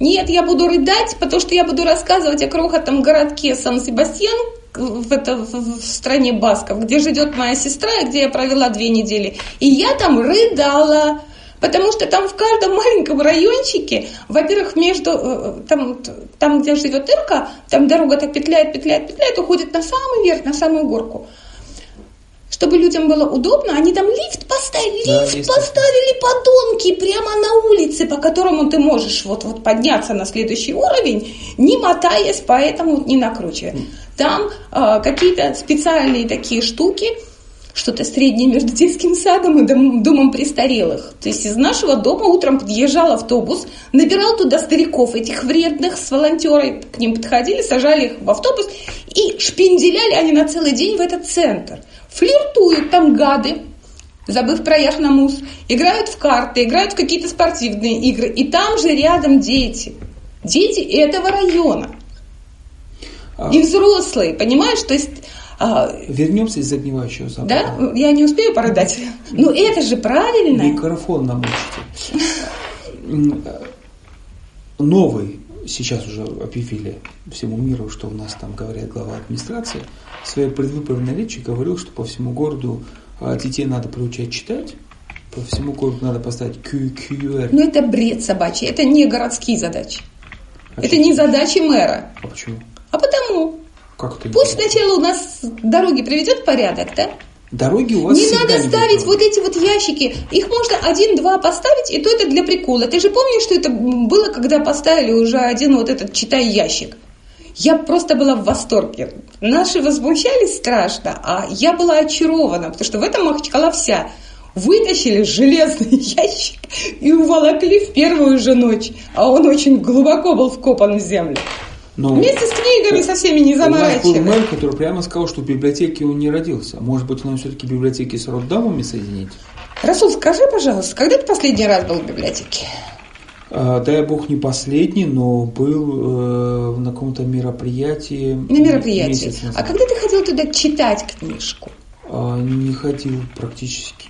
B: Нет, я буду рыдать, потому что я буду рассказывать о крохотном городке Сан-Себастьян в, это, в стране Басков, где живет моя сестра, где я провела две недели. И я там рыдала. Потому что там в каждом маленьком райончике, во-первых, между э, там, там, где живет Ирка, там дорога так петляет, петляет, петляет, уходит на самый верх, на самую горку. Чтобы людям было удобно, они там лифт поставили,
A: Да,
B: лифт поставили подонки прямо на улице, по которому ты можешь вот, вот подняться на следующий уровень, не мотаясь, поэтому не накручивая. Там а, какие-то специальные такие штуки, что-то среднее между детским садом и дом- домом престарелых. То есть из нашего дома утром подъезжал автобус, набирал туда стариков, этих вредных с волонтерой, к ним подходили, сажали их в автобус и шпинделяли они на целый день в этот центр. Флиртуют там гады, забыв про яхномус, играют в карты, играют в какие-то спортивные игры. И там же рядом дети. Дети этого района.
A: А,
B: И взрослые, понимаешь? То есть а,
A: Вернемся из загнивающего запада.
B: да? Я не успею порыдать. Ну это же правильно.
A: Микрофон намочите. М, э, Новый, сейчас уже объявили всему миру, что у нас там говорят глава администрации, в своей предвыборной речи говорил, что по всему городу а, детей надо приучать читать, по всему городу надо поставить Q- QR.
B: Ну это бред собачий, это не городские задачи.
A: А
B: Это
A: что-
B: не задачи мэра.
A: А почему?
B: А потому,
A: Как это
B: пусть
A: так?
B: сначала у нас дороги приведет в порядок, да?
A: Дороги у вас
B: Не надо ставить
A: будет.
B: вот эти вот ящики. Их можно один-два поставить, и то это для прикола. Ты же помнишь, что это было, когда поставили уже один вот этот читай ящик? Я просто была в восторге. Наши возмущались страшно, а я была очарована, потому что в этом Махачкала вся. Вытащили железный ящик и уволокли в первую же ночь. А он очень глубоко был вкопан в землю.
A: Но
B: Вместе с книгами со всеми не
A: у нас был мэр, который прямо сказал, что в библиотеке он не родился. Может быть, нам все-таки библиотеки с роддомами соединить?
B: Расул, скажи, пожалуйста, когда ты последний раз был в библиотеке?
A: А, дай бог не последний, но был э, на каком-то мероприятии.
B: На мероприятии. А когда ты ходил туда читать книжку?
A: А, не ходил практически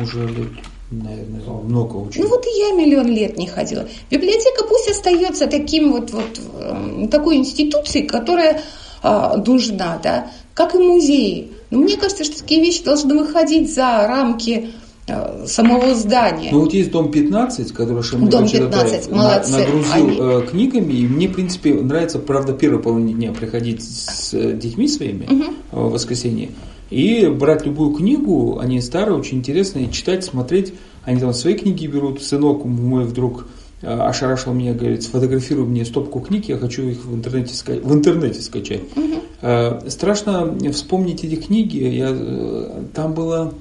A: уже лет, наверное, много очень.
B: Ну вот и я миллион лет не ходила. Библиотека пусть остается таким вот, вот эм, такой институцией, которая а, нужна, да, как и музеи. Но мне кажется, что такие вещи должны выходить за рамки э, самого здания.
A: Ну вот есть дом 15, который Шамиль
B: Дом 15,
A: на- нагрузил
B: Они-
A: э, книгами, и мне, в принципе, нравится, правда, первой половине дня приходить с э, детьми своими э, в воскресенье и брать любую книгу, они старые, очень интересные, читать, смотреть. Они там свои книги берут. Сынок мой вдруг э, ошарашил меня, говорит, сфотографируй мне стопку книг, я хочу их в интернете, ска- в интернете скачать. Э, Страшно вспомнить эти книги. Я, э, там было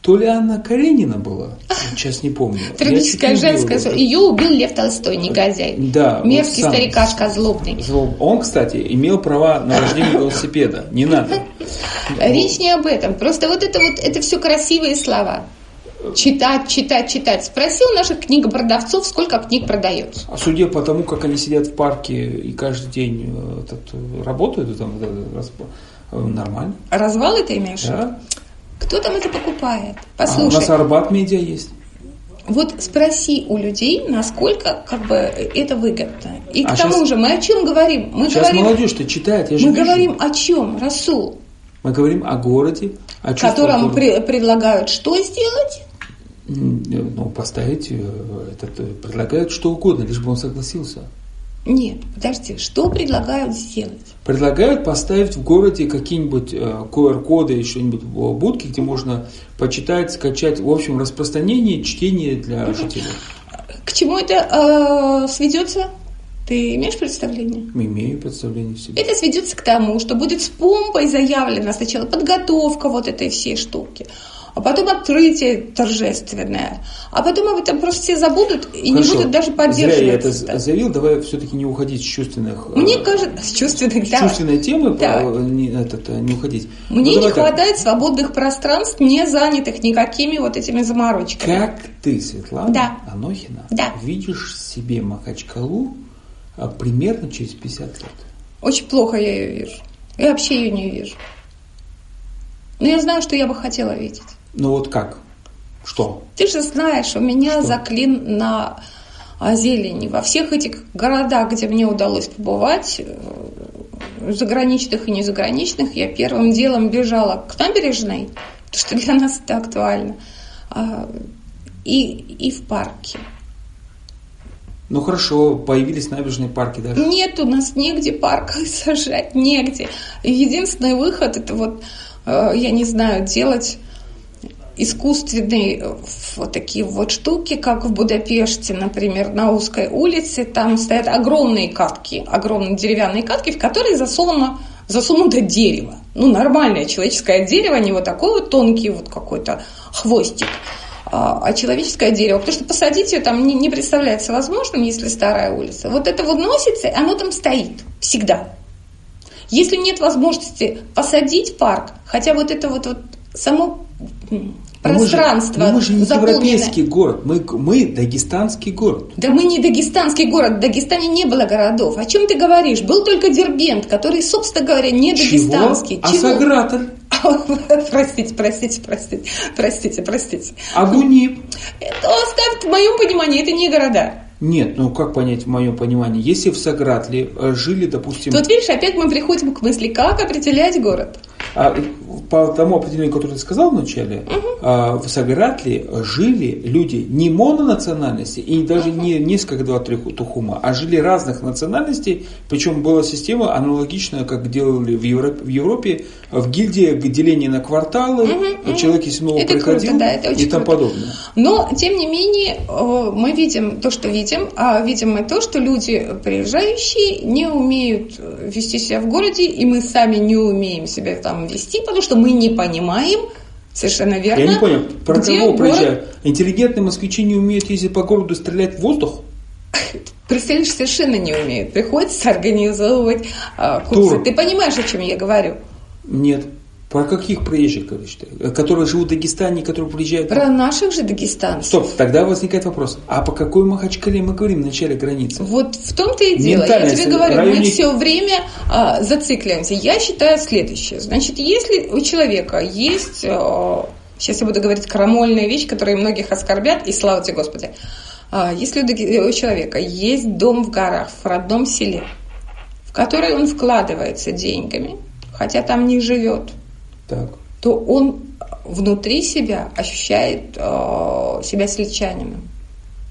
A: то ли Анна Каренина была, сейчас не помню.
B: Трагическая женская...
A: его.
B: Ее убил Лев Толстой, негодяй.
A: Да,
B: Мерзкий
A: вот
B: старикашка злобный.
A: Зло- Он, кстати, имел права на вождение велосипеда. Не надо.
B: Речь не об этом. Просто вот это вот, это все красивые слова. Читать, читать, читать. Спроси у наших книгопродавцов, сколько книг продается.
A: А судя по тому, как они сидят в парке и каждый день э, этот, работают, там, э, нормально.
B: Развал это имеешь? Да. Кто там это покупает?
A: Послушай. А у нас Арбат Медиа есть.
B: Вот спроси у людей, насколько как бы это выгодно. И а к тому сейчас, же мы о чем говорим? Мы
A: сейчас
B: говорим,
A: молодежь-то читает, я же
B: Мы
A: вижу.
B: говорим о чем, Расул?
A: Мы говорим о городе, о
B: которому при, предлагают что сделать?
A: Ну, поставить, э, этот, э, предлагают что угодно, лишь бы он согласился.
B: Нет, подожди, что предлагают сделать?
A: Предлагают поставить в городе какие-нибудь QR-коды или что-нибудь в будке, где можно почитать, скачать, в общем, распространение, чтение для жителей.
B: К чему это э, сведется? Ты имеешь представление?
A: Имею представление себе.
B: Это сведется к тому, что будет с помпой заявлена сначала подготовка вот этой всей штуки, а потом открытие торжественное, а потом об этом просто все забудут и Хорошо. не будут даже поддерживать. Зря
A: я это заявил, давай все-таки не уходить с чувственных...
B: Мне э, кажется, с чувственных,
A: да. чувственной темы да. не, этот, не уходить.
B: Мне ну, не хватает так. свободных пространств, не занятых никакими вот этими заморочками.
A: Как ты, Светлана
B: да.
A: Анохина,
B: да.
A: видишь себе Махачкалу а, примерно через 50 лет?
B: Очень плохо я ее вижу. Я вообще ее не вижу. Но я знаю, что я бы хотела видеть.
A: Ну вот как? Что?
B: Ты же знаешь, у меня что? заклин на зелени. Во всех этих городах, где мне удалось побывать, э, заграничных и незаграничных, я первым делом бежала к набережной, потому что для нас это актуально, а, и, и в парке.
A: Ну хорошо, появились набережные парки даже.
B: Нет, у нас негде парк сажать, негде. Единственный выход это вот, э, я не знаю, делать искусственные э, вот такие вот штуки, как в Будапеште, например, на узкой улице, там стоят огромные катки, огромные деревянные катки, в которые засовано, засунуто дерево. Ну, нормальное человеческое дерево, не вот такой вот тонкий вот какой-то хвостик, а, а человеческое дерево. Потому что посадить ее там не, не представляется возможным, если старая улица. Вот это вот носится, оно там стоит всегда. Если нет возможности посадить парк, хотя вот это вот, вот само пространство.
A: Мы же, мы же не европейский город, мы, мы дагестанский город.
B: Да мы не дагестанский город, в Дагестане не было городов. О чем ты говоришь? Был только Дербент, который, собственно говоря, не дагестанский.
A: Чего? А Саграталь?
B: Простите, простите, простите, простите, простите.
A: А Гунип?
B: Это в моем понимании, это не города.
A: Нет, ну как понять в моем понимании? Если в Сагратле э, жили, допустим...
B: Тут видишь, опять мы приходим к мысли, как определять город.
A: А, по тому определению, которое ты сказал вначале, угу. в Сагратле жили люди не мононациональности и даже угу. не несколько два-три тухума, а жили разных национальностей, причем была система аналогичная, как делали в Европе, в, Европе, в гильдии деление на кварталы, угу, человек из снова это приходил круто, да, это и тому подобное.
B: Но, тем не менее, мы видим то, что видим, а видим мы то, что люди, приезжающие, не умеют вести себя в городе, и мы сами не умеем себя там вести, потому что мы не понимаем, совершенно верно.
A: Я не понял, про кого проезжают? Интеллигентные москвичи не умеют ездить по городу стрелять в воздух?
B: Представляешь, совершенно не умеют. Приходится организовывать а, курсы. Тур. Ты понимаешь, о чем я говорю?
A: Нет. Про каких приезжих говоришь ты? Которые живут в Дагестане, которые приезжают?
B: Про наших же дагестанцев.
A: Стоп, тогда возникает вопрос. А по какой Махачкале мы говорим в начале границы?
B: Вот в том-то и дело. Я тебе говорю, районе... мы все время а, зацикливаемся. Я считаю следующее. Значит, если у человека есть... А, сейчас я буду говорить крамольная вещь, которая многих оскорбят, и слава тебе, Господи. А, если у человека есть дом в горах, в родном селе, в который он вкладывается деньгами, хотя там не живет,
A: так.
B: то он внутри себя ощущает э, себя сельчанином.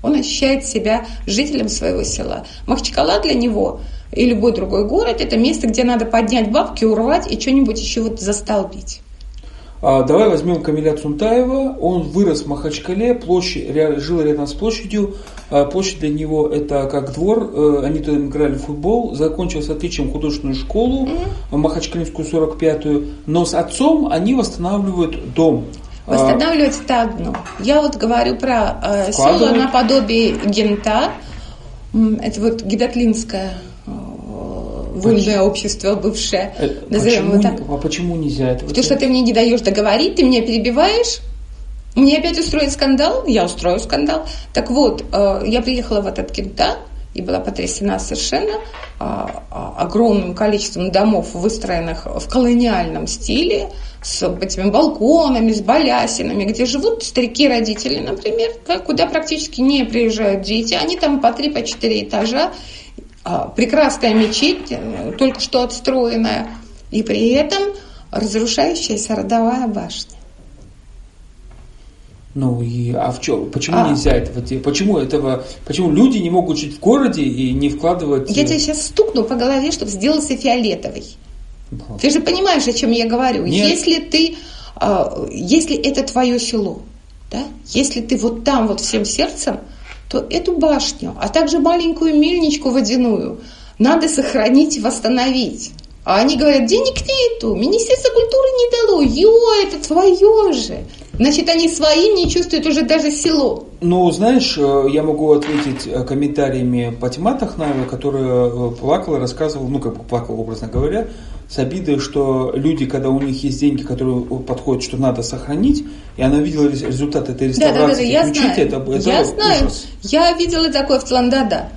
B: Он ощущает себя жителем своего села. Махачкала для него и любой другой город – это место, где надо поднять бабки, урвать и что-нибудь еще вот застолбить.
A: А, давай возьмем Камиля Цунтаева. Он вырос в Махачкале, площадь, жил рядом с площадью. А, площадь для него это как двор. Э, они туда играли в футбол. Закончил с отличием художественную школу, mm-hmm. Махачкалинскую 45-ю. Но с отцом они восстанавливают дом.
B: А, восстанавливать это одно. Я вот говорю про э, село наподобие Гента. Это вот Гидатлинская вольное общество бывшее,
A: Э,
B: назовем
A: почему,
B: его так.
A: а почему нельзя этого
B: Потому что ты мне не даешь договорить, ты меня перебиваешь. Мне опять устроить скандал, я устрою скандал. Так вот, э, я приехала в этот Кентан и была потрясена совершенно а, а, огромным количеством домов, выстроенных в колониальном стиле, с этими балконами, с балясинами, где живут старики-родители, например, да, куда практически не приезжают дети. Они там по три, по четыре этажа. А, Прекрасная мечеть, э, только что отстроенная. И при этом разрушающаяся родовая башня.
A: Ну и а в чем? Почему
B: А.
A: нельзя этого делать? Почему этого? Почему люди не могут жить в городе и не вкладывать?
B: Я
A: э,
B: тебя сейчас стукну по голове, чтобы сделался фиолетовый.
A: ну,
B: Ты же понимаешь, о чем я говорю.
A: Нет.
B: Если ты, а, если это твое село, да, если ты вот там вот всем сердцем, то эту башню, а также маленькую мельничку водяную надо сохранить и восстановить. А они говорят, денег нету, Министерство культуры не дало, ё, это твое же. Значит, они своим не чувствуют уже даже село.
A: Ну, знаешь, э, я могу ответить э, комментариями Патима Тахнаева, которая э, плакала, рассказывала, ну, как бы плакала, образно говоря, с обидой, что люди, когда у них есть деньги, которые подходят, что надо сохранить, и она видела рез- результат этой
B: Да, да, да, да,
A: реставрации,
B: я
A: мечети,
B: знаю.
A: это, это
B: я знаю.
A: ужас.
B: Я видела такое в Тландада,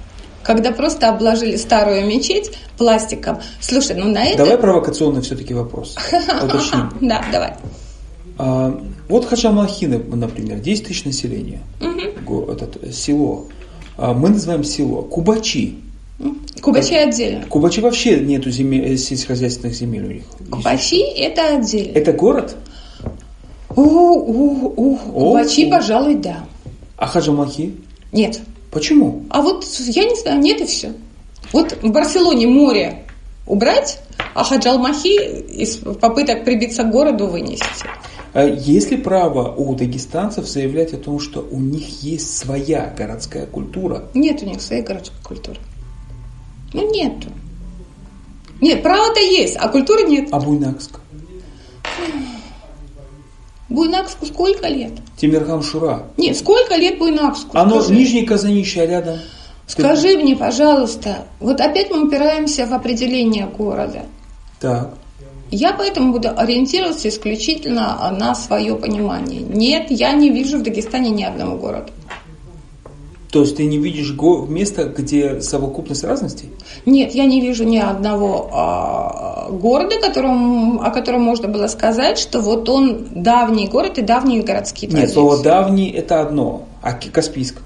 B: когда просто обложили старую мечеть пластиком. Слушай, ну на это...
A: Давай провокационный все-таки вопрос. Уточним.
B: Да, давай.
A: А, вот Хачамахина, например, 10 тысяч населения, этот, село. А, мы называем село Кубачи.
B: Кубачи отдельно.
A: Кубачи вообще нету земель, э, сельскохозяйственных земель у них.
B: Кубачи это отдельно.
A: Это город?
B: У, у, у, Кубачи,
A: О.
B: пожалуй, да.
A: А Хаджамахи?
B: Нет.
A: Почему?
B: А вот я не знаю, нет и все. Вот в Барселоне море убрать, а Хаджалмахи из попыток прибиться к городу вынести.
A: А Есть ли право у дагестанцев заявлять о том, что у них есть своя городская культура?
B: Нет у них своей городской культуры. Ну, нету. Нет, право-то есть, а культуры нет.
A: А Буйнакск?
B: Буйнакску сколько лет?
A: Тимирхан Шура?
B: Нет, сколько лет Буйнакску?
A: Оно
B: Скажи.
A: Нижний Казанище, а рядом?
B: Скажи мне, пожалуйста, вот опять мы упираемся в определение города.
A: Так.
B: Я поэтому буду ориентироваться исключительно на свое понимание. Нет, я не вижу в Дагестане ни одного города.
A: То есть ты не видишь места, где совокупность разностей?
B: Нет, я не вижу ни одного а, города, котором, о котором можно было сказать, что вот он давний город и давние городские
A: Нет,
B: традиции.
A: слово «давний» это одно, а Каспийск?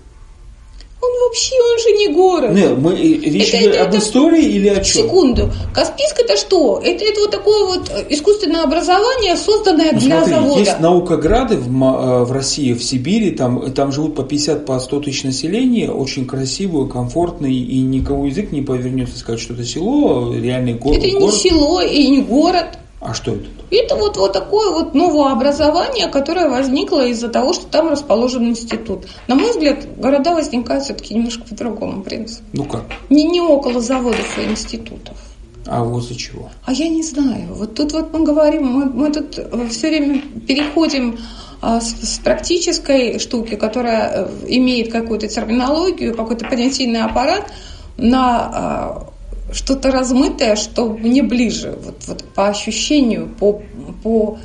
B: Он вообще, он же не город.
A: Нет, мы, речь
B: Это- это-
A: об
B: это-
A: истории или о чем?
B: Секунду. Каспийск это что? Это, это вот такое вот искусственное образование, созданное
A: Ну,
B: для
A: смотри,
B: завода.
A: есть наукограды в, э, в России, в Сибири, там, там живут по 50, по 100 тысяч населения, очень красивые, комфортные, и никому язык не повернется сказать, что это село, реальный го-
B: Это не
A: город.
B: село и не город.
A: А что это?
B: Это вот, вот такое вот новое образование, которое возникло из-за того, что там расположен институт. На мой взгляд, города возникают все-таки немножко по другому принципу.
A: Ну как?
B: Не, не около заводов и институтов.
A: А возле чего?
B: А я не знаю. Вот тут вот мы говорим, мы, мы тут все время переходим а, с, с практической штуки, которая э, имеет какую-то терминологию, какой-то понятийный аппарат, на а, что-то размытое, что мне ближе, вот, вот по ощущению, по, по...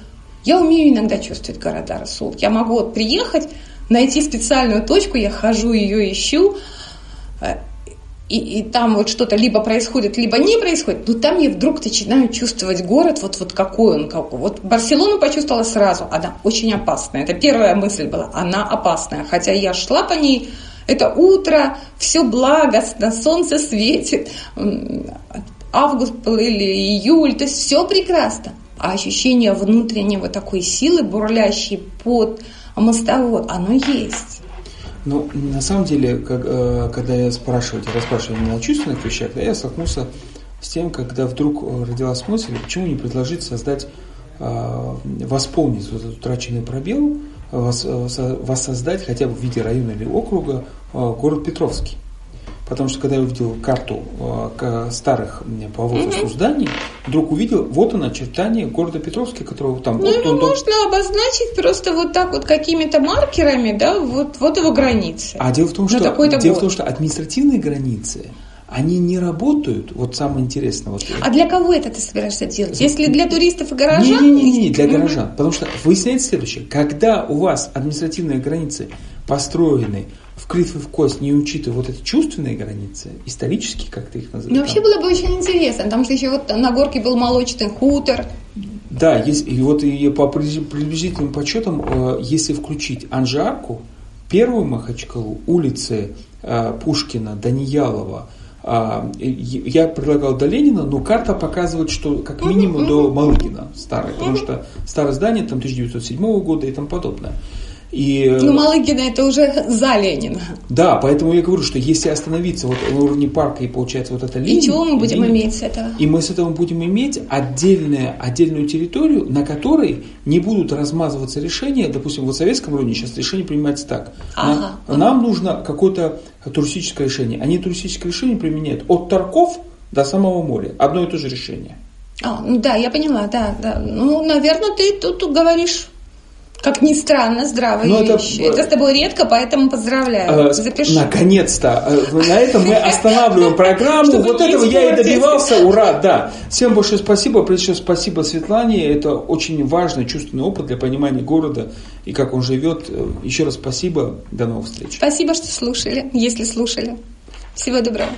B: Я умею иногда чувствовать города, Расул. Я могу вот приехать, найти специальную точку, я хожу ее ищу, э, и, и там вот что-то либо происходит, либо не происходит, но там я вдруг начинаю чувствовать город, вот, вот какой он. Какой. Вот Барселону почувствовала сразу, она очень опасная. Это первая мысль была, она опасная. Хотя я шла по ней, это утро, все благостно, солнце светит, август был или июль, то есть все прекрасно. А ощущение внутреннего такой силы, бурлящей под мостовой, оно есть.
A: Ну, на самом деле, как, э, когда я спрашиваю, тебя расспрашиваю меня о чувственных вещах, да, я столкнулся с тем, когда вдруг э, родилась мысль, почему не предложить создать, э, восполнить вот этот утраченный пробел, воссоздать хотя бы в виде района или округа э, город Петровский. Потому что когда я увидел карту э, старых по возрасту зданий, вдруг увидел, вот он очертание города Петровский, которого там...
B: Ну,
A: вот
B: его
A: он-
B: можно обозначить просто вот так вот какими-то маркерами, да, вот, вот его границы.
A: А дело в том,
B: На
A: что, дело в том, что административные границы, они не работают, вот самое интересное. Вот,
B: а для кого это ты собираешься делать? Если для туристов и горожан?
A: Не, не, не, не для горожан. Потому что выясняется следующее. Когда у вас административные границы построены в критвы в кость, не учитывая вот эти чувственные границы, исторические, как ты их называешь.
B: Ну, вообще было бы очень интересно, потому что еще вот на горке был молочный хутор.
A: Да, есть, и вот и по приблизительным подсчетам, э, если включить Анжарку, первую Махачкалу, улицы э, Пушкина, Даниялова, я предлагал до Ленина, но карта показывает, что как минимум до Малыгина старое, потому что старое здание там 1907 года и тому подобное.
B: И, ну, Малыгина это уже за Ленина.
A: Да, поэтому я говорю, что если остановиться вот на уровне парка и получается вот это линия.
B: И чего мы будем линия, иметь с этого?
A: И мы с этого будем иметь отдельную, отдельную территорию, на которой не будут размазываться решения. Допустим, вот в советском районе сейчас решение принимается так. Ага. Нам, нам нужно какое-то туристическое решение. Они туристическое решение применяют от Тарков до самого моря. Одно и то же решение.
B: А, ну да, я поняла, да, да. Ну, наверное, ты тут говоришь как ни странно, здравая Но ну, вещь. Это... это с тобой редко, поэтому поздравляю.
A: Э, Запиши. Наконец-то. Э, на этом мы останавливаем программу. Вот этого я и добивался. Ура, да. Всем большое спасибо. Прежде всего, спасибо Светлане. Это очень важный чувственный опыт для понимания города и как он живет. Э, Еще раз спасибо. До новых встреч.
B: Спасибо, что слушали, если слушали. Всего доброго.